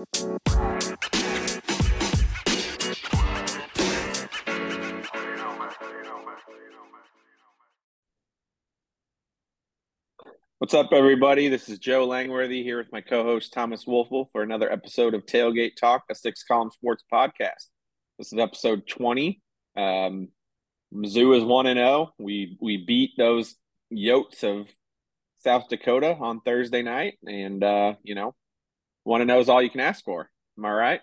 What's up, everybody? This is Joe Langworthy here with my co-host Thomas Woelfel for another episode of Tailgate Talk, a six-column sports podcast. This is episode twenty. Um, Mizzou is one and zero. Oh. We we beat those Yotes of South Dakota on Thursday night, and uh, you know, one and zero is all you can ask for. Am I right?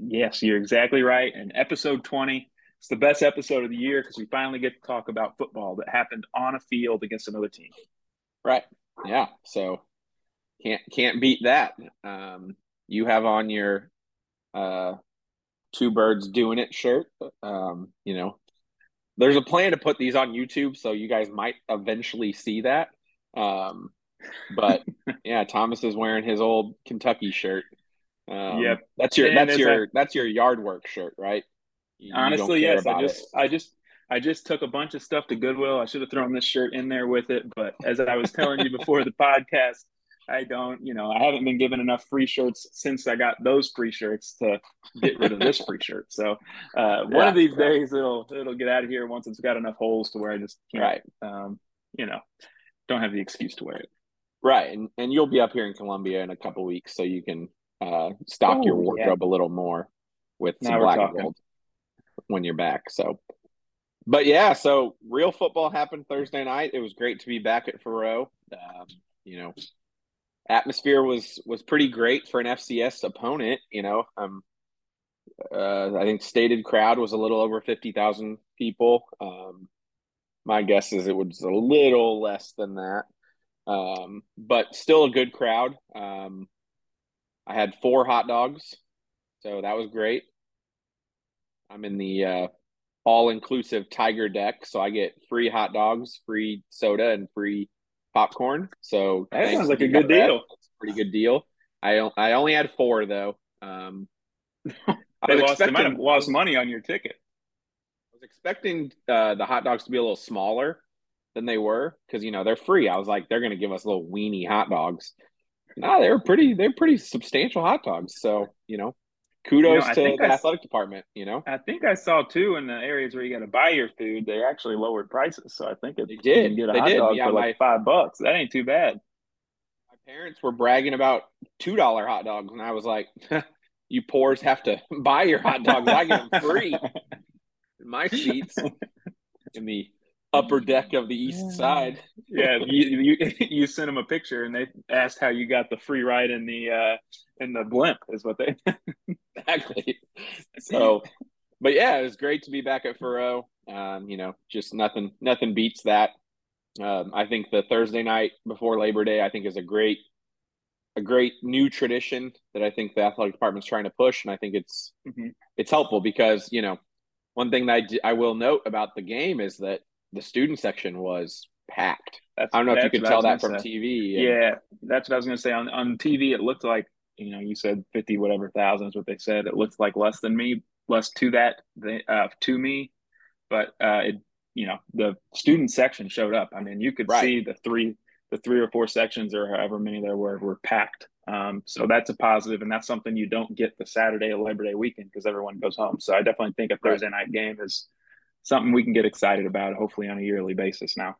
Yes, you're exactly right. And episode twenty. It's the best episode of the year because we finally get to talk about football that happened on a field against another team. Right. Yeah. So can't can't beat that. Um, you have on your uh, two birds doing it shirt. Um, you know, there's a plan to put these on YouTube, so you guys might eventually see that. Um, but yeah, Thomas is wearing his old Kentucky shirt. Um, yep, that's your and that's your a, that's your yard work shirt, right? You, honestly, you yes. I just it. I just I just took a bunch of stuff to Goodwill. I should have thrown this shirt in there with it, but as I was telling you before the podcast, I don't, you know, I haven't been given enough free shirts since I got those free shirts to get rid of this free shirt. So uh, one of these right. days it'll it'll get out of here once it's got enough holes to where I just can't, right. um, you know, don't have the excuse to wear it. Right, and and you'll be up here in Columbia in a couple weeks, so you can uh, stock your wardrobe yeah. a little more with some black and gold when you're back. So but yeah, so real football happened Thursday night. It was great to be back at Faurot. Um, you know, atmosphere was was pretty great for an FCS opponent. You know, um, uh, I think stated crowd was a little over fifty thousand people. Um, my guess is it was a little less than that, um, but still a good crowd. Um, I had four hot dogs, so that was great. I'm in the uh, all inclusive Tiger deck. So I get free hot dogs, free soda, and free popcorn. So that sounds like a good deal. That's a pretty good deal. I I only had four though. Um, they lost, they might have lost money on your ticket. I was expecting uh, the hot dogs to be a little smaller than they were because you know they're free. I was like, they're going to give us little weenie hot dogs. No, they're pretty. They're pretty substantial hot dogs. So you know, kudos you know, to the I, athletic department. You know, I think I saw too in the areas where you got to buy your food, they actually lowered prices. So I think it, they did. You get a they hot did. dog yeah, for my, like five bucks. That ain't too bad. My parents were bragging about two dollar hot dogs, and I was like, "You poors have to buy your hot dogs. I get them free." in my seats in the upper deck of the east side. yeah, you, you you sent them a picture and they asked how you got the free ride in the uh in the blimp is what they exactly. So, but yeah, it was great to be back at Faurot. Um, you know, just nothing nothing beats that. Um, I think the Thursday night before Labor Day, I think is a great a great new tradition that I think the athletic department's trying to push, and I think it's mm-hmm. it's helpful because you know one thing that I, d- I will note about the game is that the student section was packed. That's, I don't know if you could tell that from say. TV. And... Yeah, that's what I was going to say. On on TV, it looked like you know you said fifty whatever thousand is what they said. It looked like less than me, less to that uh, to me, but uh, it you know the student section showed up. I mean, you could right. see the three the three or four sections or however many there were were packed. Um, so that's a positive, and that's something you don't get the Saturday or Labor Day weekend because everyone goes home. So I definitely think a Thursday night game is something we can get excited about hopefully on a yearly basis now.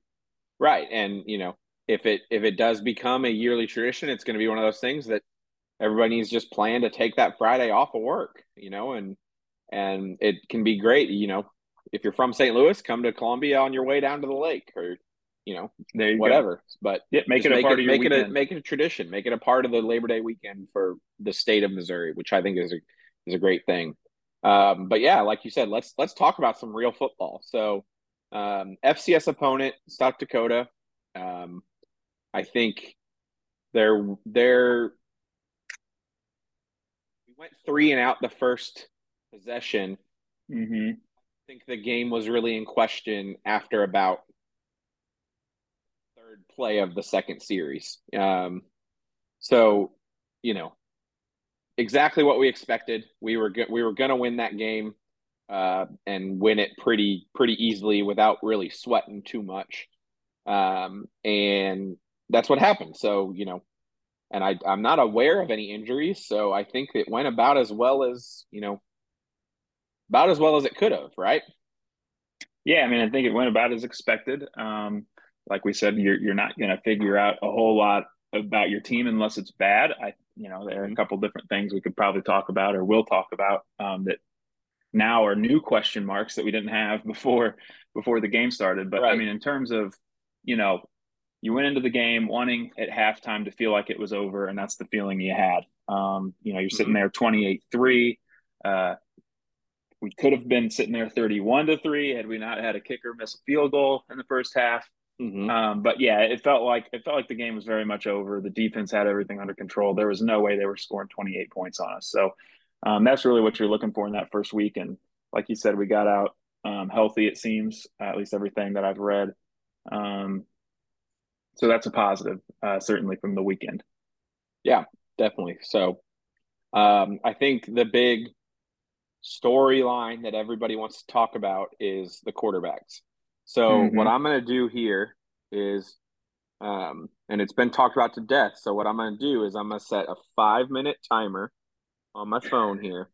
Right. And you know if it if it does become a yearly tradition it's going to be one of those things that everybody needs just plan to take that friday off of work you know and and it can be great you know if you're from st louis come to columbia on your way down to the lake or you know there you whatever. Go. but yeah, make it a part it, of make weekend. it a make it a tradition. Make it a part of the labor day weekend for the state of missouri which i think is a is a great thing um, but yeah, like you said, let's let's talk about some real football. So um, FCS opponent South Dakota. Um, I think they're they're we went three and out the first possession. Mm-hmm. I think the game was really in question after about third play of the second series. Um, so you know exactly what we expected. We were go- we were going to win that game uh, and win it pretty pretty easily without really sweating too much. Um, and that's what happened. So you know, and I, I'm not aware of any injuries, so I think it went about as well as you know, about as well as it could have, right? Yeah, I mean, I think it went about as expected. Um, like we said, you're you're not going to figure out a whole lot about your team unless it's bad. I, you know, there are a couple different things we could probably talk about or will talk about um, that now are new question marks that we didn't have before before the game started. But right. I mean, in terms of, you know, you went into the game wanting at halftime to feel like it was over, and that's the feeling you had. Um, you know, you're sitting mm-hmm. there 28 3. Uh, we could have been sitting there 31 to 3 had we not had a kicker miss a field goal in the first half. Mm-hmm. Um, but yeah, it felt like it felt like the game was very much over. The defense had everything under control. There was no way they were scoring 28 points on us. So um, that's really what you're looking for in that first week. And like you said, we got out um, healthy. It seems uh, at least everything that I've read. Um, so that's a positive, uh, certainly from the weekend. Yeah, definitely. So um, I think the big storyline that everybody wants to talk about is the quarterbacks. So mm-hmm. what I'm going to do here is, um, and it's been talked about to death. So what I'm going to do is I'm going to set a five minute timer on my phone here.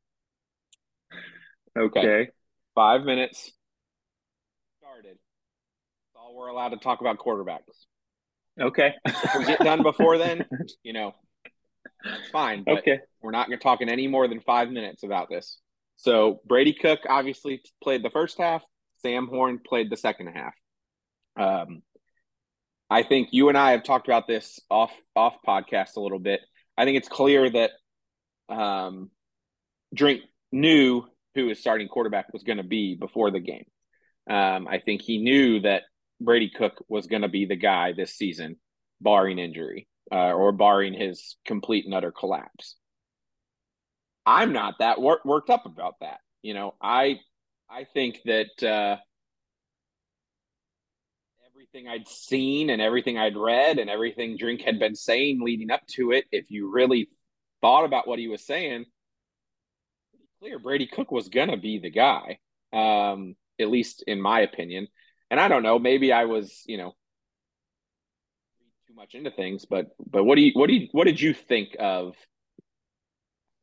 Okay. okay. Five minutes. Started. That's all we're allowed to talk about quarterbacks. Okay. if we get done before then, you know, that's fine. okay. We're not going to talk in any more than five minutes about this. So Brady Cook obviously played the first half. Sam Horn played the second half. Um, I think you and I have talked about this off off podcast a little bit. I think it's clear that um, Drink knew who his starting quarterback was going to be before the game. Um, I think he knew that Brady Cook was going to be the guy this season, barring injury uh, or barring his complete and utter collapse. I'm not that wor- worked up about that. You know, I I think that uh, everything I'd seen and everything I'd read and everything Drink had been saying leading up to it, if you really thought about what he was saying, clear Brady Cook was gonna be the guy. Um, at least in my opinion. And I don't know, maybe I was, you know, too much into things, but but what do you what do you what did you think of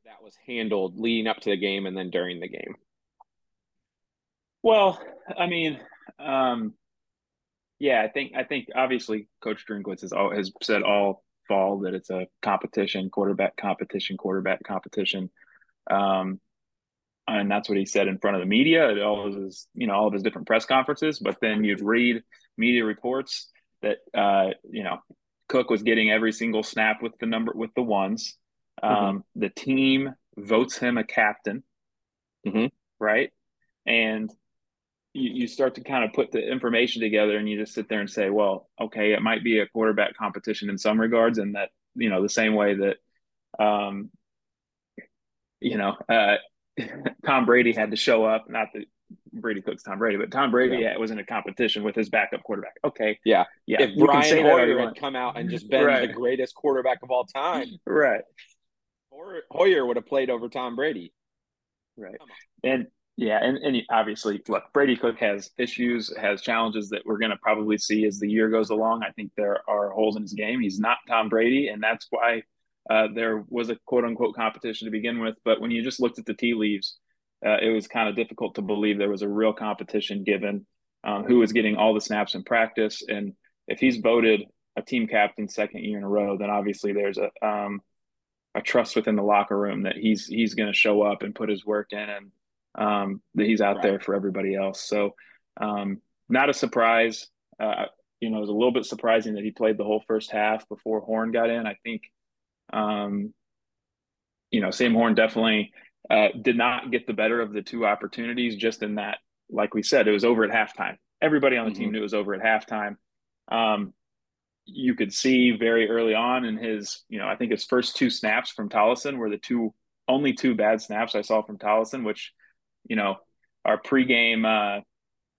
that was handled leading up to the game and then during the game? Well, I mean, um, yeah, I think I think obviously Coach Drinkwitz has all, has said all fall that it's a competition, quarterback competition, quarterback competition. Um, and that's what he said in front of the media at all of his, you know, all of his different press conferences. But then you'd read media reports that, uh, you know, Cook was getting every single snap with the number with the ones. Um, mm-hmm. The team votes him a captain, mm-hmm. right? And you, you start to kind of put the information together, and you just sit there and say, well, okay, it might be a quarterback competition in some regards, and that you know the same way that, um, you know, uh, Tom Brady had to show up. Not that Brady Cook's Tom Brady, but Tom Brady yeah. was in a competition with his backup quarterback. Okay, yeah, yeah. If Brian Hoyer had come out and just been right. the greatest quarterback of all time, right? Hoyer would have played over Tom Brady, right? And yeah, and, and obviously, look, Brady Cook has issues, has challenges that we're going to probably see as the year goes along. I think there are holes in his game. He's not Tom Brady, and that's why uh, there was a quote unquote competition to begin with. But when you just looked at the tea leaves, uh, it was kind of difficult to believe there was a real competition given um, who was getting all the snaps in practice. And if he's voted a team captain second year in a row, then obviously there's a um, a trust within the locker room that he's he's going to show up and put his work in, and um, that he's out right. there for everybody else. So um, not a surprise. Uh, you know, it was a little bit surprising that he played the whole first half before Horn got in. I think um, you know, Sam Horn definitely uh, did not get the better of the two opportunities. Just in that, like we said, it was over at halftime. Everybody on the mm-hmm. team knew it was over at halftime. Um, you could see very early on in his, you know, I think his first two snaps from Tollison were the two only two bad snaps I saw from Tollison, which, you know, our pregame uh,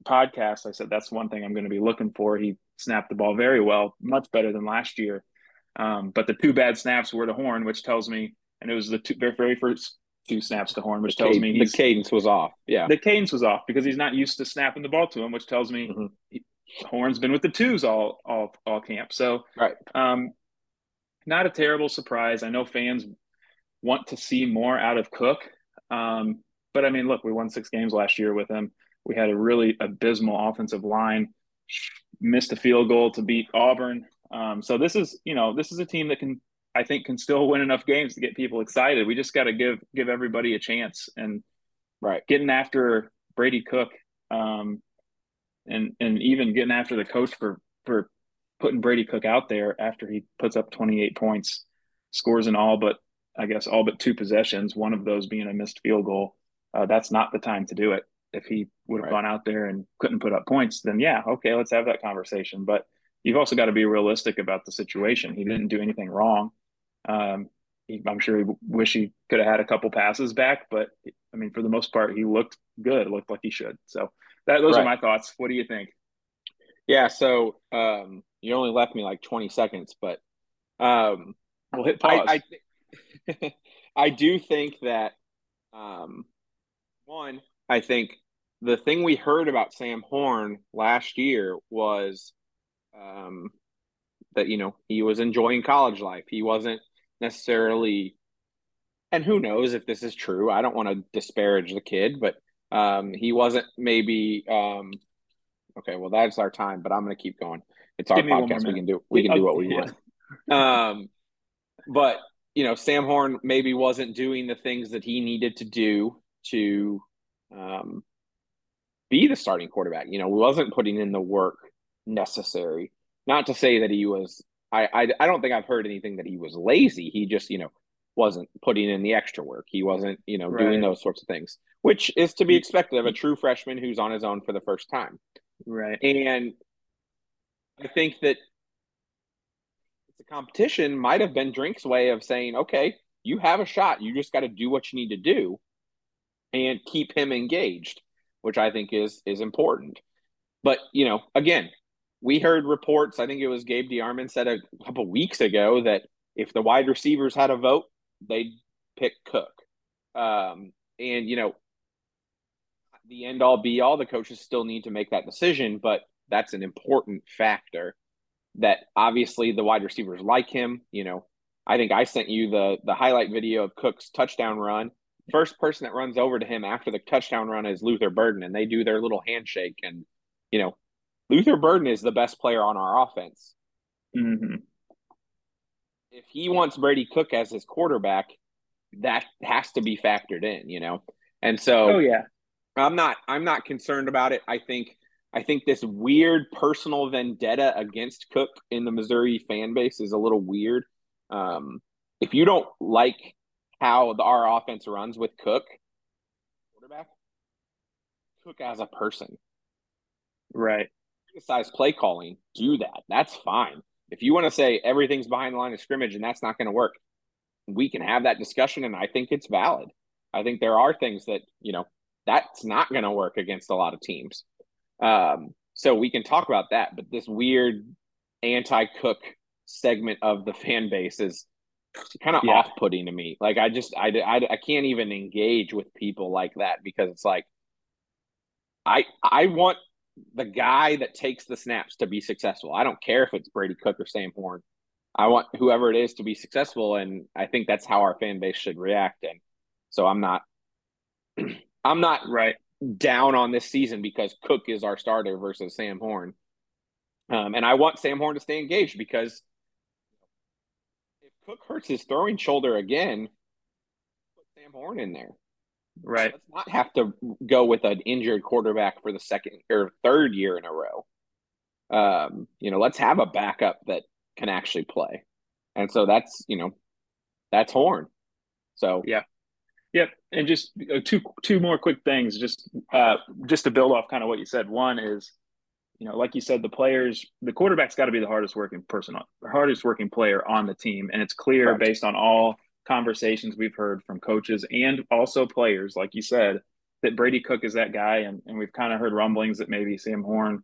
podcast, I said that's one thing I'm going to be looking for. He snapped the ball very well, much better than last year. Um, but the two bad snaps were to Horn, which tells me, and it was the two, very first two snaps to Horn, which the tells cadence, me the cadence was off. Yeah, the cadence was off because he's not used to snapping the ball to him, which tells me mm-hmm. he, Horn's been with the twos all all all camp. So right. Um, not a terrible surprise. I know fans want to see more out of Cook. Um, but I mean, look, we won six games last year with him. We had a really abysmal offensive line, missed a field goal to beat Auburn. Um, so this is, you know, this is a team that can, I think, can still win enough games to get people excited. We just got to give give everybody a chance and right getting after Brady Cook, um, and and even getting after the coach for for putting Brady Cook out there after he puts up 28 points, scores in all but I guess all but two possessions, one of those being a missed field goal. Uh, that's not the time to do it. If he would have right. gone out there and couldn't put up points, then yeah, okay, let's have that conversation. But you've also got to be realistic about the situation. He didn't do anything wrong. Um, he, I'm sure he wish he could have had a couple passes back, but I mean, for the most part, he looked good. Looked like he should. So that those right. are my thoughts. What do you think? Yeah. So um, you only left me like 20 seconds, but um, we'll hit pause. I, I, I do think that um, one, I think the thing we heard about Sam Horn last year was um, that you know he was enjoying college life. He wasn't necessarily, and who knows if this is true. I don't want to disparage the kid, but um, he wasn't maybe. Um, okay, well that's our time, but I'm going to keep going. It's our podcast. We can do we can do what we want. Um, but you know, Sam Horn maybe wasn't doing the things that he needed to do to um, be the starting quarterback. You know, wasn't putting in the work necessary. Not to say that he was. I, I I don't think I've heard anything that he was lazy. He just you know wasn't putting in the extra work. He wasn't you know right. doing those sorts of things, which is to be expected of a true freshman who's on his own for the first time. Right. And I think that the competition might have been Drink's way of saying, okay, you have a shot. You just got to do what you need to do and keep him engaged, which I think is is important. But you know, again, we heard reports. I think it was Gabe DeArmond said a couple weeks ago that if the wide receivers had a vote, they'd pick Cook. Um, and you know, the end all be all, the coaches still need to make that decision, but that's an important factor. That obviously the wide receivers like him. You know, I think I sent you the the highlight video of Cook's touchdown run first person that runs over to him after the touchdown run is Luther Burden, and they do their little handshake. And you know, Luther Burden is the best player on our offense. Mm-hmm. If he wants Brady Cook as his quarterback, that has to be factored in. You know, and so oh yeah, I'm not I'm not concerned about it. I think I think this weird personal vendetta against Cook in the Missouri fan base is a little weird. Um, if you don't like how the, our offense runs with Cook, quarterback, Cook as a person. Right. Criticize play calling, do that. That's fine. If you want to say everything's behind the line of scrimmage and that's not going to work, we can have that discussion and I think it's valid. I think there are things that, you know, that's not going to work against a lot of teams. Um, so we can talk about that, but this weird anti-Cook segment of the fan base is kind of yeah. off-putting to me. Like I just I, I I can't even engage with people like that because it's like I I want the guy that takes the snaps to be successful. I don't care if it's Brady Cook or Sam Horn. I want whoever it is to be successful, and I think that's how our fan base should react. And so I'm not, I'm not right down on this season because Cook is our starter versus Sam Horn. Um, and I want Sam Horn to stay engaged because Cook hurts his throwing shoulder again, put Sam Horn in there. Right. Let's not have to go with an injured quarterback for the second or third year in a row. Um, you know, let's have a backup that can actually play. And so that's, you know, that's Horn. So yeah. Yep. And just uh, two two more quick things just uh just to build off kind of what you said. One is you know, like you said, the players, the quarterback's got to be the hardest working person, the hardest working player on the team. And it's clear right. based on all conversations we've heard from coaches and also players, like you said, that Brady Cook is that guy. And, and we've kind of heard rumblings that maybe Sam Horn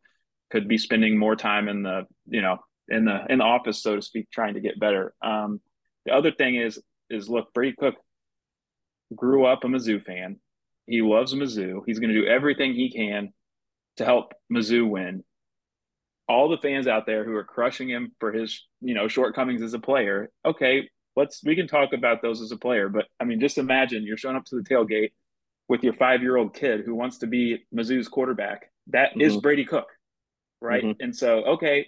could be spending more time in the, you know, in the, in the office, so to speak, trying to get better. Um, the other thing is, is look, Brady Cook grew up a Mizzou fan. He loves Mizzou. He's going to do everything he can to help Mizzou win. all the fans out there who are crushing him for his, you know, shortcomings as a player. Okay, let's we can talk about those as a player, but I mean, just imagine you're showing up to the tailgate with your five year old kid who wants to be Mizzou's quarterback. That mm-hmm. is Brady Cook, right? Mm-hmm. And so, okay,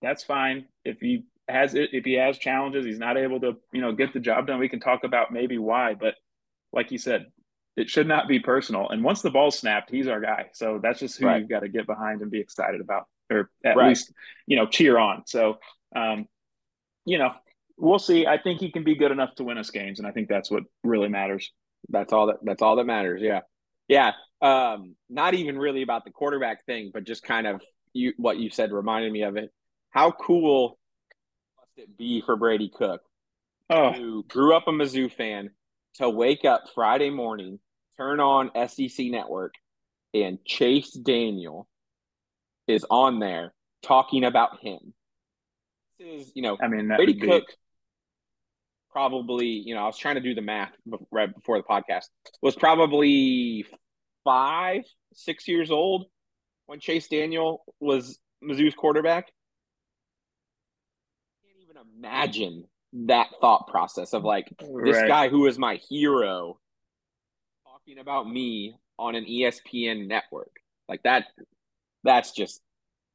that's fine. If he has it, if he has challenges, he's not able to, you know, get the job done. We can talk about maybe why, but like you said, it should not be personal. And once the ball's snapped, he's our guy. So that's just who right. you've got to get behind and be excited about, or at right. least, you know, cheer on. So, um, you know, we'll see. I think he can be good enough to win us games, and I think that's what really matters. That's all that. That's all that matters. Yeah, yeah. Um, not even really about the quarterback thing, but just kind of you what you said reminded me of it. How cool must it be for Brady Cook, oh. who grew up a Mizzou fan, to wake up Friday morning, turn on SEC Network, and Chase Daniel is on there talking about him. This is, you know, I mean, Brady Cook probably, you know, I was trying to do the math right before the podcast, was probably five, six years old when Chase Daniel was Mizzou's quarterback. I can't even imagine that thought process of like this right. guy who is my hero talking about me on an ESPN network. Like that that's just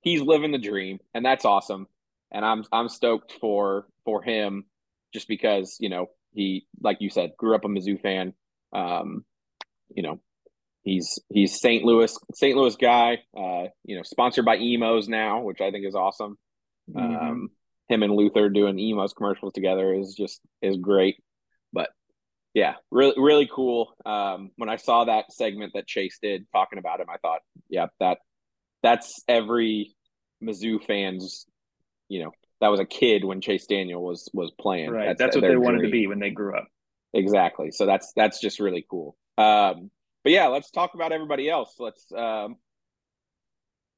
he's living the dream and that's awesome. And I'm I'm stoked for for him just because you know he, like you said, grew up a Mizzou fan. Um, you know, he's he's St. Louis St. Louis guy. Uh, you know, sponsored by Imo's now, which I think is awesome. Mm-hmm. Um, him and Luther doing Imo's commercials together is just is great. But yeah, really really cool. Um, when I saw that segment that Chase did talking about him, I thought, yeah, that that's every Mizzou fan's you know that was a kid when Chase Daniel was was playing. Right. That's, that's what they wanted to be when they grew up. Exactly. So that's that's just really cool. Um, but yeah, let's talk about everybody else. Let's um,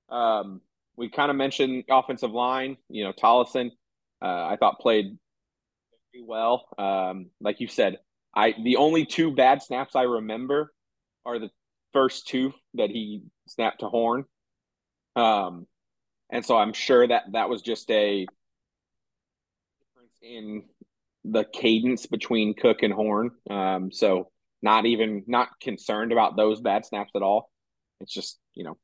um, we kind of mentioned offensive line. You know, Tollison, uh, I thought played very well. Um, like you said, I the only two bad snaps I remember are the first two that he snapped to Horn. Um, and so I'm sure that that was just a difference in the cadence between Cook and Horn. Um, so not even not concerned about those bad snaps at all. It's just you know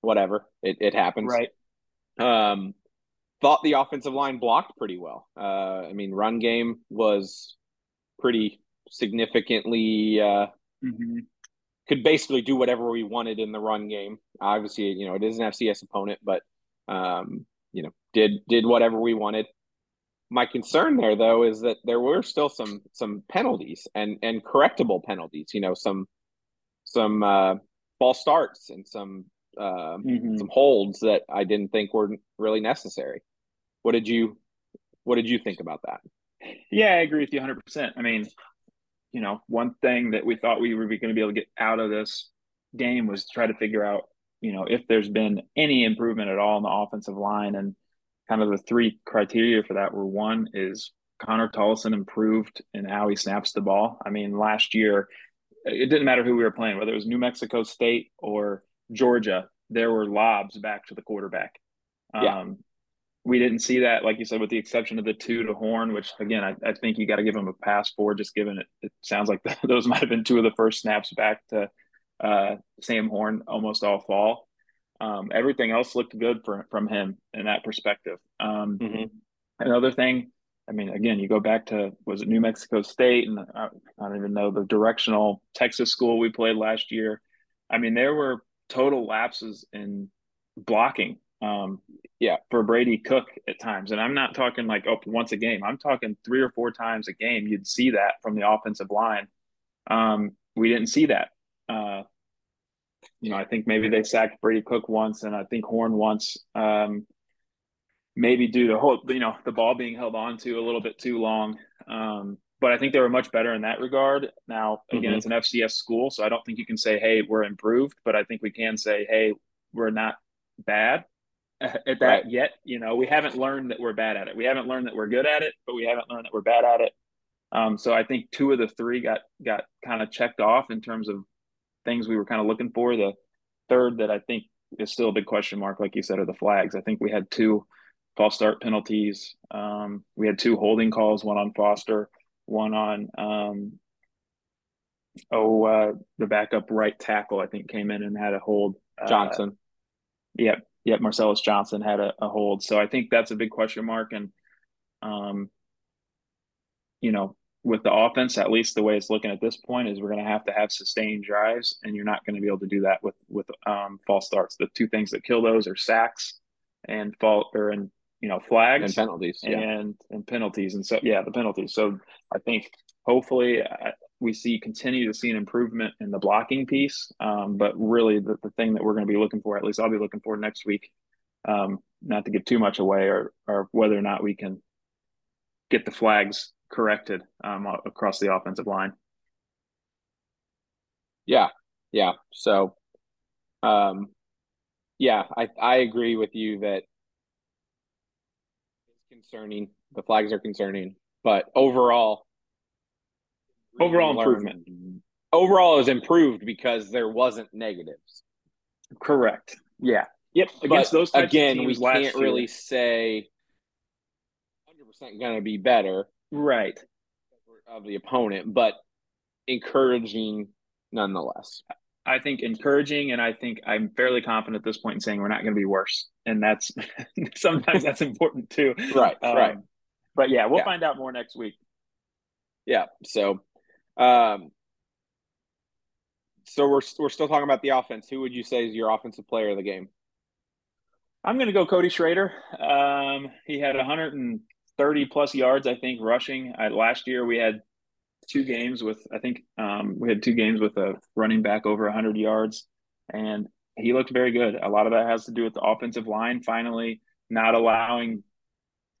whatever it it happens. Right. Um, thought the offensive line blocked pretty well. Uh, I mean, run game was pretty significantly. Uh, mm-hmm. Could basically do whatever we wanted in the run game. Obviously, you know it is an FCS opponent, but um, you know did did whatever we wanted. My concern there, though, is that there were still some some penalties and and correctable penalties. You know, some some uh, false starts and some uh, mm-hmm. some holds that I didn't think were really necessary. What did you What did you think about that? Yeah, I agree with you 100. percent I mean, you know, one thing that we thought we were going to be able to get out of this game was try to figure out, you know, if there's been any improvement at all in the offensive line and kind of the three criteria for that were one is Connor Tollison improved in how he snaps the ball. I mean, last year, it didn't matter who we were playing, whether it was New Mexico State or Georgia, there were lobs back to the quarterback. Yeah. Um, We didn't see that, like you said, with the exception of the two to Horn, which again, I, I think you got to give him a pass for, just given it. It sounds like the, those might have been two of the first snaps back to uh, Sam Horn almost all fall. Um, everything else looked good for, from him in that perspective. Um, mm-hmm. Another thing, I mean, again, you go back to was it New Mexico State, and I, I don't even know the directional Texas school we played last year. I mean, there were total lapses in blocking. Um, yeah, for Brady Cook at times, and I'm not talking like oh once a game. I'm talking three or four times a game. You'd see that from the offensive line. Um, we didn't see that. Uh, you know, I think maybe they sacked Brady Cook once, and I think Horn once. Um, maybe due to whole, you know, the ball being held on to a little bit too long. Um, but I think they were much better in that regard. Now, again, mm-hmm. it's an FCS school, so I don't think you can say, "Hey, we're improved," but I think we can say, "Hey, we're not bad at that right. yet." You know, we haven't learned that we're bad at it. We haven't learned that we're good at it, but we haven't learned that we're bad at it. Um, so I think two of the three got got kind of checked off in terms of things we were kind of looking for. The third that I think is still a big question mark, like you said, are the flags. I think we had two false start penalties. Um, we had two holding calls, one on Foster, one on um, oh uh, the backup right tackle. I think came in and had a hold. Uh, Johnson. Yep, yep. Marcellus Johnson had a, a, hold. So I think that's a big question mark. And um, you know, with the offense, at least the way it's looking at this point is we're going to have to have sustained drives, and you're not going to be able to do that with with um, false starts. The two things that kill those are sacks and fault or and you know flags and penalties yeah. and and penalties and so yeah the penalties. So I think hopefully we see continue to see an improvement in the blocking piece, um, but really the, the thing that we're going to be looking for, at least I'll be looking for next week, um, not to give too much away, or or whether or not we can get the flags corrected um, across the offensive line. Yeah, yeah. So, um, yeah, I I agree with you that it's concerning. The flags are concerning, but overall, overall improvement. Overall, is improved because there wasn't negatives. Correct. Yeah. Yep. Against but those again, we can't really say 100% going to be better right of the opponent, but encouraging nonetheless. I think encouraging, and I think I'm fairly confident at this point in saying we're not going to be worse, and that's sometimes that's important too. Right, um, right. But yeah, we'll yeah. find out more next week. Yeah. So, um, so we're we're still talking about the offense. Who would you say is your offensive player of the game? I'm going to go Cody Schrader. Um, he had 130 plus yards, I think, rushing. I, last year we had two games with, I think um, we had two games with a running back over 100 yards, and he looked very good. A lot of that has to do with the offensive line finally not allowing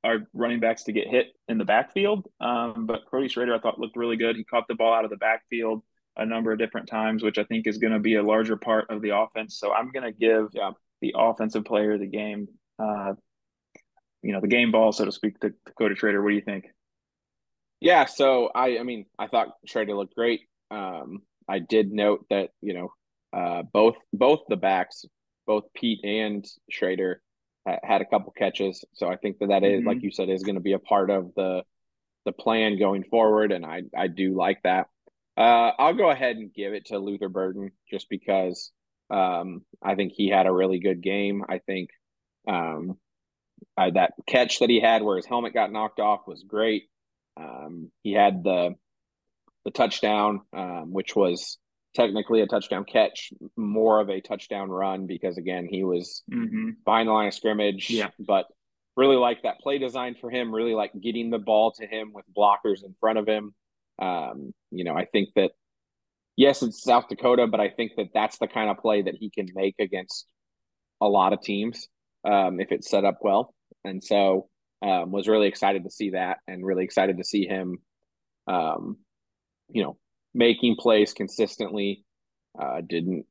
our running backs to get hit in the backfield. Um, but Cody Schrader, I thought, looked really good. He caught the ball out of the backfield a number of different times, which I think is going to be a larger part of the offense. So I'm going to give yeah. the offensive player of the game uh, you know the game ball, so to speak, to, to Cody Schrader. What do you think? Yeah, so I I mean I thought Schrader looked great. Um, I did note that you know uh, both both the backs, both Peat and Schrader, had a couple catches. So I think that that is, mm-hmm. like you said, is going to be a part of the the plan going forward, and I I do like that. Uh, I'll go ahead and give it to Luther Burden just because um, I think he had a really good game. I think um, uh, that catch that he had where his helmet got knocked off was great. Um, he had the the touchdown, um, which was technically a touchdown catch, more of a touchdown run because again he was mm-hmm. behind the line of scrimmage. Yeah, but really like that play design for him. Really like getting the ball to him with blockers in front of him. Um, you know, I think that yes, it's South Dakota, but I think that that's the kind of play that he can make against a lot of teams um, if it's set up well. And so um, was really excited to see that and really excited to see him, um, you know, making plays consistently. Uh, didn't,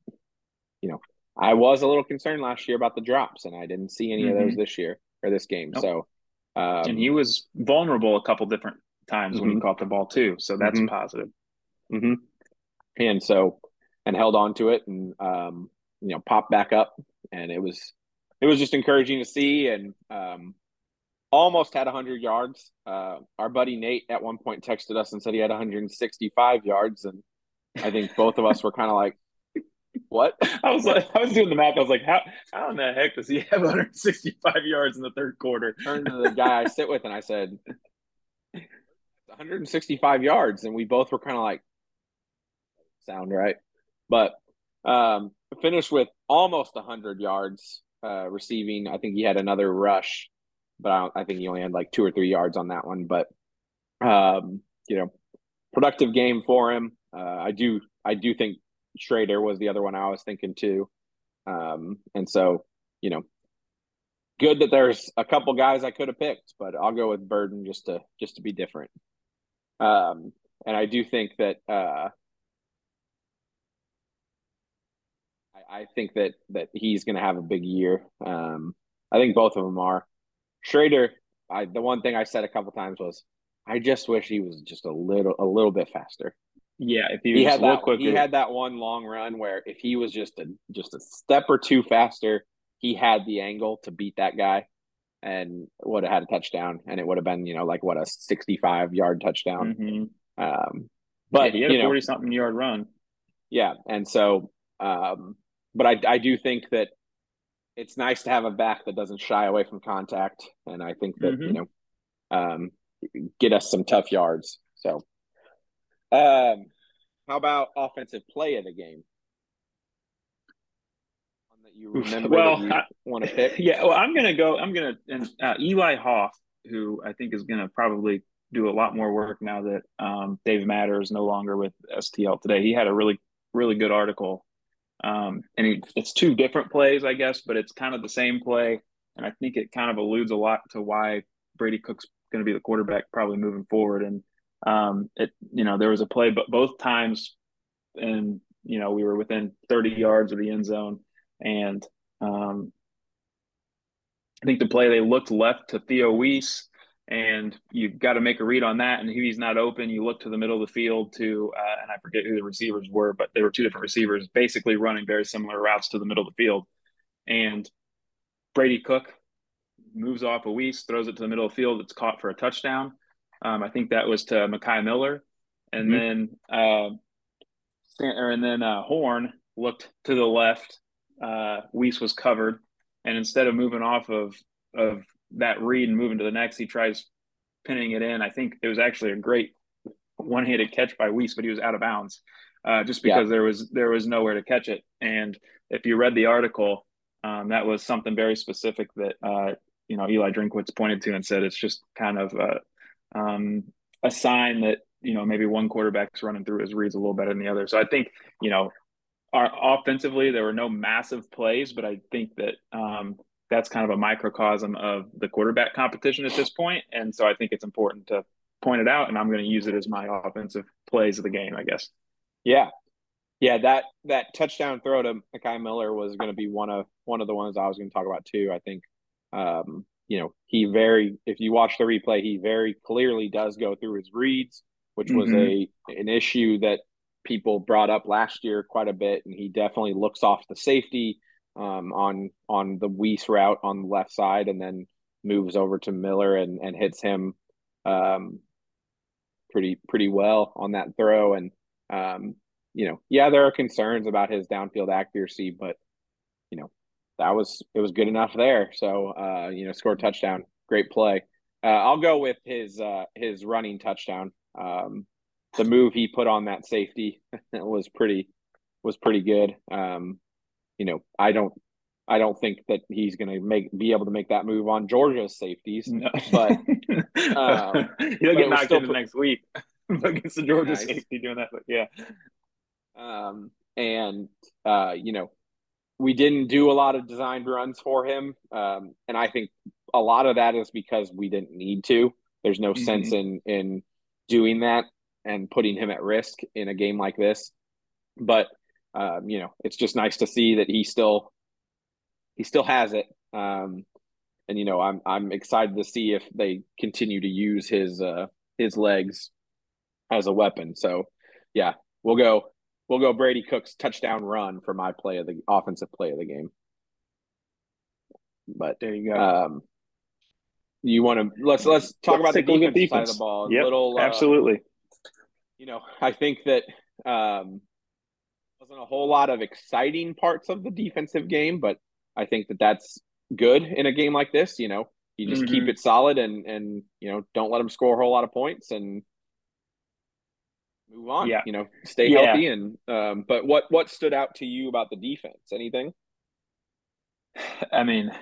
you know, I was a little concerned last year about the drops, and I didn't see any mm-hmm. of those mm-hmm. this year or this game. Nope. So, um, and he was vulnerable a couple different times mm-hmm. when he mm-hmm. caught the ball too. So that's mm-hmm. positive. Mm-hmm. And so, and held on to it, and um, you know, popped back up, and it was it was just encouraging to see and um, almost had 100 yards. Uh, our buddy Nate at one point texted us and said he had 165 yards. And I think both of us were kind of like, what? I was like, I was doing the math. I was like, how, how in the heck does he have 165 yards in the third quarter? Turned to the guy I sit with and I said, 165 yards. And we both were kind of like, sound right. But um, finished with almost 100 yards uh, receiving. I think he had another rush, but I, I, think he only had like two or three yards on that one. But um, you know, productive game for him. Uh, I do I do think Schrader was the other one I was thinking too. Um, and so you know, good that there's a couple guys I could have picked, but I'll go with Burden just to just to be different. Um, and I do think that uh, I think that that he's going to have a big year. Um, I think both of them are. Schrader, I, the one thing I said a couple times was, I just wish he was just a little a little bit faster. Yeah, if he, he had that, quicker. he had that one long run where if he was just a just a step or two faster, he had the angle to beat that guy, and would have had a touchdown, and it would have been you know like what a sixty-five yard touchdown. Mm-hmm. Um, but yeah, he had a forty something yard run. Yeah, and so, um, but I I do think that it's nice to have a back that doesn't shy away from contact, and I think that mm-hmm. you know, um, get us some tough yards. So, um, how about offensive play of the game? One that you remember well, you I, want to pick? Yeah, well, I'm gonna go. I'm gonna and uh, Eli Hoff, who I think is gonna probably do a lot more work now that um, Dave Matter is no longer with STL today. He had a really really good article um, and it's two different plays, I guess, but it's kind of the same play. And I think it kind of alludes a lot to why Brady Cook's going to be the quarterback probably moving forward. And um, it, you know, there was a play, but both times, and you know, we were within 30 yards of the end zone, and um, I think the play they looked left to Theo Wease and you've got to make a read on that. And if he's not open, you look to the middle of the field to, uh, and I forget who the receivers were, but they were two different receivers, basically running very similar routes to the middle of the field. And Brady Cook moves off a Wease, throws it to the middle of the field. It's caught for a touchdown. Um, I think that was to Mekhi Miller, and mm-hmm. then uh, and then uh, Horn looked to the left. Uh, Wease was covered, and instead of moving off of of that read and moving to the next, he tries pinning it in. I think it was actually a great one-handed catch by Wease, but he was out of bounds uh, just because yeah. there was there was nowhere to catch it. And if you read the article, um, that was something very specific that uh, you know Eli Drinkwitz pointed to and said it's just kind of a, um, a sign that you know maybe one quarterback's running through his reads a little better than the other. So I think you know our offensively there were no massive plays, but I think that um, that's kind of a microcosm of the quarterback competition at this point. And so I think it's important to point it out, and I'm going to use it as my offensive plays of the game, I guess. Yeah, yeah. That that touchdown throw to Mekhi Miller was going to be one of one of the ones I was going to talk about too. I think, um, you know, he very if you watch the replay, he very clearly does go through his reads, which was mm-hmm. a an issue that people brought up last year quite a bit, and he definitely looks off the safety um, on on the Wease route on the left side, and then moves over to Miller and and hits him um, pretty pretty well on that throw. And um, you know, yeah, there are concerns about his downfield accuracy, but you know, that was it was good enough there. So uh, you know, score touchdown, great play. Uh, I'll go with his uh, his running touchdown. Um, the move he put on that safety was pretty was pretty good. Um, you know, I don't I don't think that he's going to make be able to make that move on Georgia's safeties. No. But um, he'll get knocked into next week against the Georgia nice. safety doing that. But yeah. Um, and uh, you know, we didn't do a lot of designed runs for him, um, and I think a lot of that is because we didn't need to. There's no mm-hmm. sense in in doing that and putting him at risk in a game like this. But um, you know, it's just nice to see that he still he still has it. Um, and you know, I'm I'm excited to see if they continue to use his uh, his legs as a weapon. So, yeah, we'll go we'll go Brady Cook's touchdown run for my play of the offensive play of the game. But there you go. Um, you want to let's let's talk let's about the defense, defense, side of the ball. Yep, little uh, absolutely. You know, I think that um, wasn't a whole lot of exciting parts of the defensive game, but I think that that's good in a game like this. You know, you just mm-hmm. keep it solid and and you know don't let them score a whole lot of points and move on. Yeah. You know, stay yeah. healthy and um. But what what stood out to you about the defense? Anything? I mean,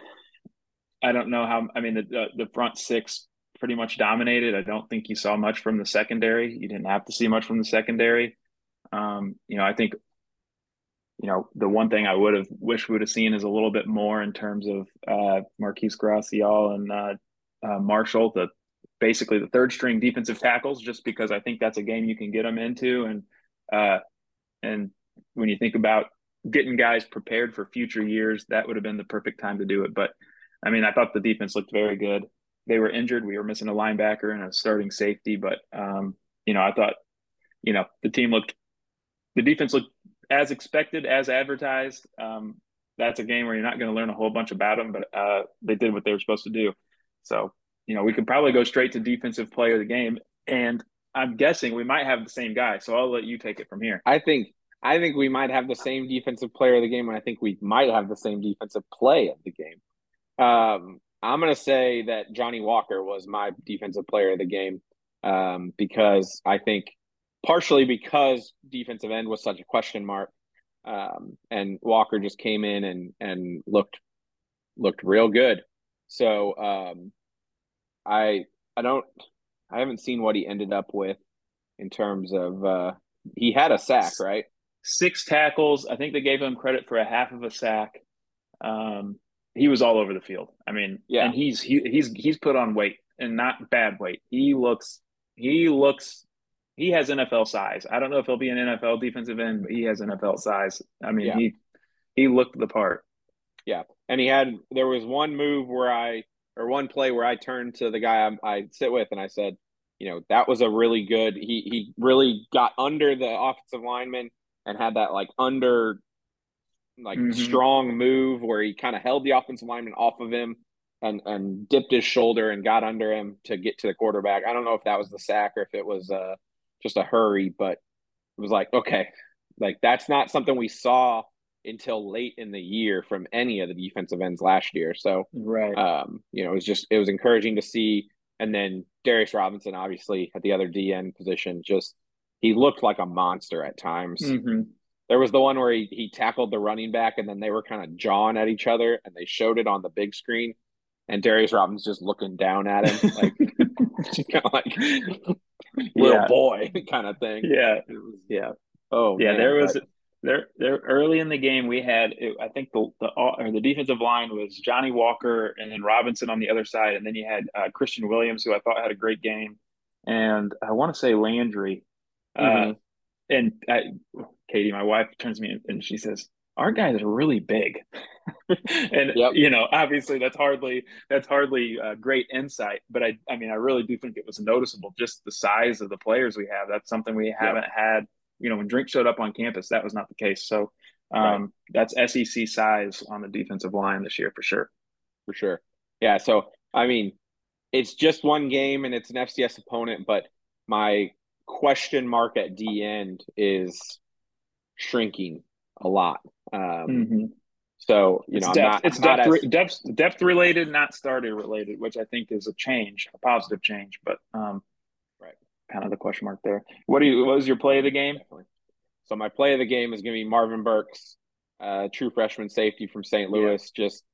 I don't know how. I mean, the the, the front six pretty much dominated. I don't think you saw much from the secondary. You didn't have to see much from the secondary. Um, you know, I think you know, the one thing I would have wished we would have seen is a little bit more in terms of uh, Marquise Gracial and uh, uh, Marshall, the basically the third string defensive tackles, just because I think that's a game you can get them into, and uh, and when you think about getting guys prepared for future years, that would have been the perfect time to do it. But I mean, I thought the defense looked very good. They were injured. We were missing a linebacker and a starting safety, but um, you know, I thought you know, the team looked, the defense looked as expected, as advertised. Um, that's a game where you're not going to learn a whole bunch about them, but uh, they did what they were supposed to do. So, you know, we could probably go straight to defensive player of the game. And I'm guessing we might have the same guy. So I'll let you take it from here. I think I think we might have the same defensive player of the game, and I think we might have the same defensive play of the game. Um, I'm going to say that Johnny Walker was my defensive player of the game um, because I think partially because defensive end was such a question mark, um, and Walker just came in and and looked looked real good. So um, I I don't I haven't seen what he ended up with in terms of uh, he had a sack, right? Six tackles. I think they gave him credit for a half of a sack. Um, he was all over the field. I mean, yeah, and he's he, he's he's put on weight and not bad weight. He looks he looks he has NFL size. I don't know if he'll be an NFL defensive end, but he has NFL size. I mean, yeah. he he looked the part. Yeah, and he had there was one move where I or one play where I turned to the guy I, I sit with and I said, you know, that was a really good. He he really got under the offensive lineman and had that like under like mm-hmm. strong move where he kind of held the offensive lineman off of him and and dipped his shoulder and got under him to get to the quarterback. I don't know if that was the sack or if it was uh just a hurry, but it was like okay, like that's not something we saw until late in the year from any of the defensive ends last year. So right, um, you know, it was just it was encouraging to see. And then Darius Robinson, obviously at the other D end position, just he looked like a monster at times. Mm-hmm. There was the one where he, he tackled the running back and then they were kind of jawing at each other and they showed it on the big screen. And Darius Robinson just looking down at him, like just kind of like little yeah. boy kind of thing. Yeah, was, yeah. Oh yeah, man, there was there there early in the game we had it, I think the the or the defensive line was Johnny Walker and then Robinson on the other side, and then you had uh, Kristian Williams who I thought had a great game, and I want to say Landry. Uh, mm-hmm. Uh, and I, Katie, my wife, turns to me and she says, "Our guys are really big," and yep. you know, obviously, that's hardly that's hardly uh, great insight. But I, I mean, I really do think it was noticeable just the size of the players we have. That's something we haven't yep. had. You know, when Drink showed up on campus, that was not the case. So um, right. that's SEC size on the defensive line this year for sure. For sure. Yeah. So I mean, it's just one game and it's an FCS opponent, but my question mark at D end is shrinking a lot. Um, mm-hmm. So you it's know, depth. Not, it's depth, as... depth, depth related, not starter related, which I think is a change, a positive change, but um, right, kind of the question mark there. What do you? What was your play of the game? Definitely. So my play of the game is going to be Marvin Burks, uh, true freshman safety from St. Louis, yeah. just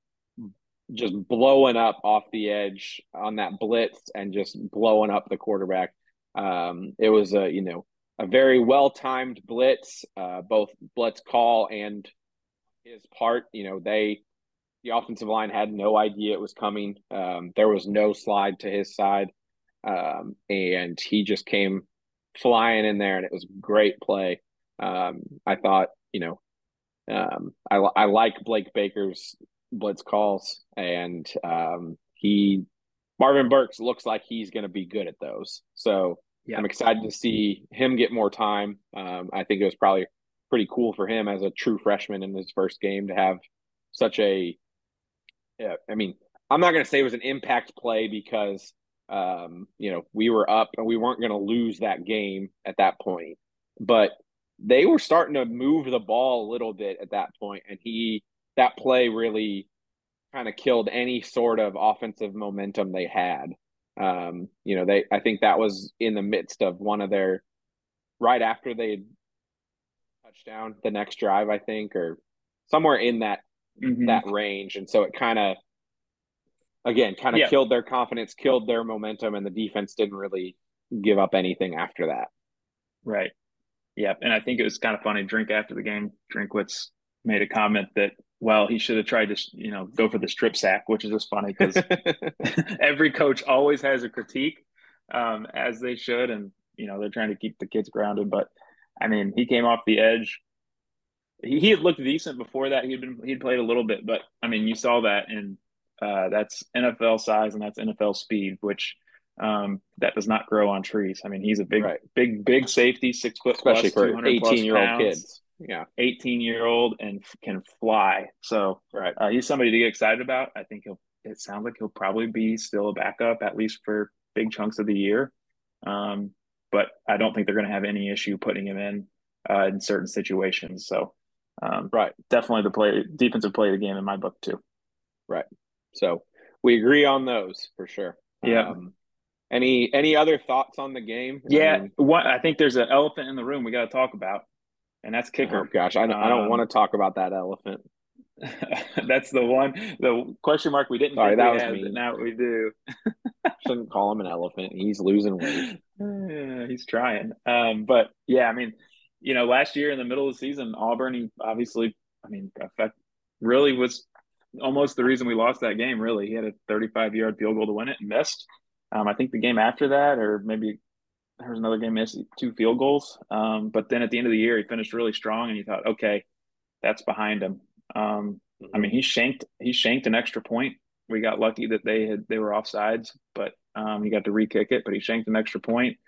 just blowing up off the edge on that blitz and just blowing up the quarterback. Um, it was a you know a very well timed blitz, uh, both blitz call and his part. You know they the offensive line had no idea it was coming. Um, there was no slide to his side, um, and he just came flying in there, and it was great play. Um, I thought you know um, I I like Blake Baker's blitz calls, and um, he Marvin Burks looks like he's going to be good at those. So yeah. I'm excited to see him get more time. Um, I think it was probably pretty cool for him as a true freshman in his first game to have such a. Yeah, I mean, I'm not going to say it was an impact play because um, you know we were up and we weren't going to lose that game at that point, but they were starting to move the ball a little bit at that point, and he that play really kind of killed any sort of offensive momentum they had. Um, you know, they I think that was in the midst of one of their right after they touchdown the next drive, I think, or somewhere in that mm-hmm. that range. And so it kind of again kind of yeah. killed their confidence, killed their momentum, and the defense didn't really give up anything after that. Right. Yeah. And I think it was kind of funny. Drink after the game, Drinkwitz made a comment that well, he should have tried to, you know, go for the strip sack, which is just funny because every coach always has a critique, um, as they should, and you know they're trying to keep the kids grounded. But I mean, he came off the edge. He, he had looked decent before that. He'd been he'd played a little bit, but I mean, you saw that, and uh, that's NFL size and that's NFL speed, which Um, that does not grow on trees. I mean, he's a big, right. big, big safety, six foot especially plus, for eighteen year old kids. Yeah, eighteen year old and can fly. So right, uh, he's somebody to get excited about. I think he'll. It sounds like he'll probably be still a backup at least for big chunks of the year. Um, but I don't think they're going to have any issue putting him in uh, in certain situations. So, um, right, definitely the play defensive play of the game in my book too. Right. So we agree on those for sure. Yeah. Um, any any other thoughts on the game? Yeah, I mean, what I think there's an elephant in the room we got to talk about, and that's kicker. Oh gosh, I, I don't um, want to talk about that elephant. that's the one, the question mark we didn't. Sorry, that was had, me. Now we do. Shouldn't call him an elephant. He's losing weight. Yeah, he's trying. Um, but yeah, I mean, you know, last year in the middle of the season, Auburn, he obviously, I mean, really was almost the reason we lost that game. Really, he had a 35 yard field goal to win it and missed. Um, I think the game after that, or maybe there was another game missed two field goals. Um, but then at the end of the year, he finished really strong, and you thought, okay, that's behind him. Um, mm-hmm. I mean, he shanked he shanked an extra point. We got lucky that they had they were offsides, but um, he got to re-kick it. But he shanked an extra point,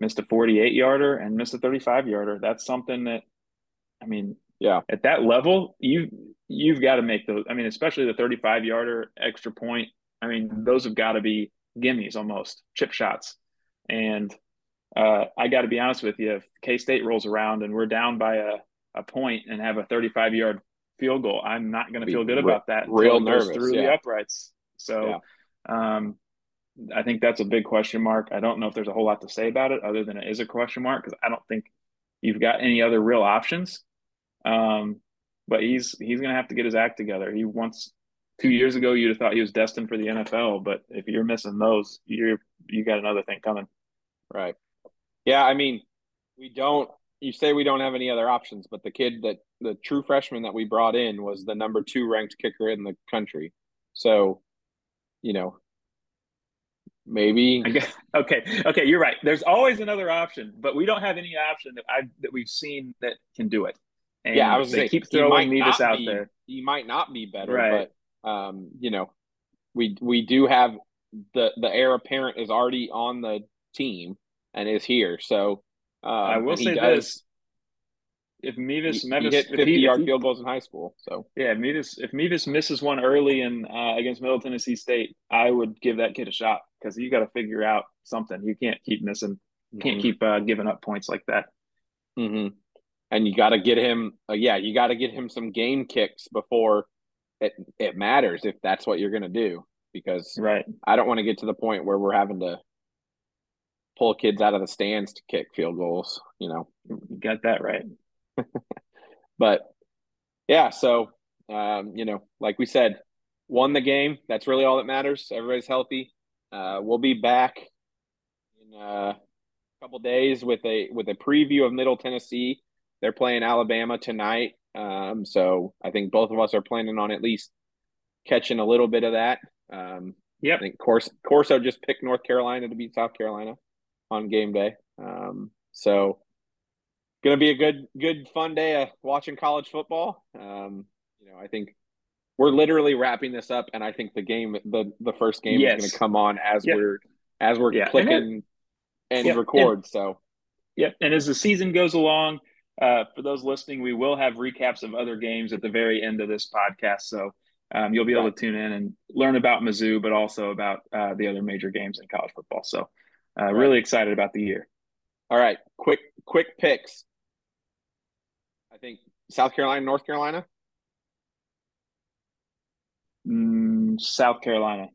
missed a 48 yarder, and missed a 35 yarder. That's something that, I mean, yeah, at that level, you you've got to make those. I mean, especially the 35 yarder extra point. I mean, those have got to be gimmies almost chip shots. And uh, I got to be honest with you, if K State rolls around and we're down by a, a point and have a 35 yard field goal, I'm not going to feel good about that. Real nervous through yeah. the uprights. So, yeah. um, I think that's a big question mark. I don't know if there's a whole lot to say about it other than it is a question mark because I don't think you've got any other real options. Um, but he's he's going to have to get his act together. He wants two years ago you'd have thought he was destined for the NFL, but if you're missing those, you're you got another thing coming. Right. Yeah, I mean, we don't you say we don't have any other options, but the kid that the true freshman that we brought in was the number two ranked kicker in the country. So, you know, maybe okay, okay, you're right. There's always another option, but we don't have any option that I that we've seen that can do it. And yeah, I was they keep throwing Mevis out be, there. He might not be better, right. but um, you know, we we do have the the heir apparent is already on the team and is here. So um, I will say does, this: if Mevis, he, Mevis he hit fifty he, yard field goals in high school, so yeah, Mevis if Mevis misses one early in uh, against Middle Tennessee State, I would give that kid a shot because you got to figure out something. You can't keep missing, mm-hmm. can't keep uh, giving up points like that. Mm-hmm. And you got to get him, uh, yeah, you got to get him some game kicks before it it matters if that's what you're going to do because right. I don't want to get to the point where we're having to pull kids out of the stands to kick field goals. You know, you got that right. but yeah, so um, you know, like we said, won the game. That's really all that matters. Everybody's healthy. Uh, we'll be back in uh, a couple days with a with a preview of Middle Tennessee. They're playing Alabama tonight, um, so I think both of us are planning on at least catching a little bit of that. Um, yeah, I think Corso, Corso just picked North Carolina to beat South Carolina on game day. Um, so going to be a good, good, fun day of watching college football. Um, you know, I think we're literally wrapping this up, and I think the game, the the first game yes. is going to come on as yep. we're as we're yeah. clicking and, and yep. record. And, so, yeah, and as the season goes along, uh, for those listening, we will have recaps of other games at the very end of this podcast. So um, you'll be able to tune in and learn about Mizzou, but also about uh, the other major games in college football. So uh, really excited about the year. All right, quick quick picks. South Carolina, North Carolina. Mm, South Carolina.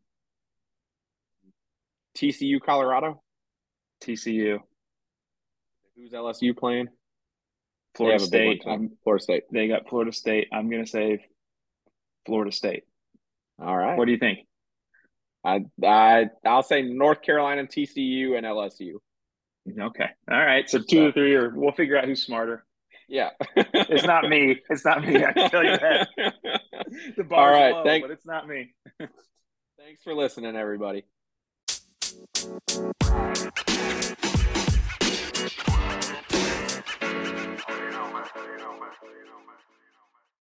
TCU, Colorado. TCU. Who's LSU playing? Florida State. Florida State. They got Florida State. I'm going to say Florida State. All right. What do you think? I I I'll say North Carolina, TCU, and LSU. Okay. All right. So two or three, or we'll figure out who's smarter. Yeah. it's not me. It's not me. I can tell you that. the bar All right. Low, Thank- but it's not me. Thanks for listening, everybody.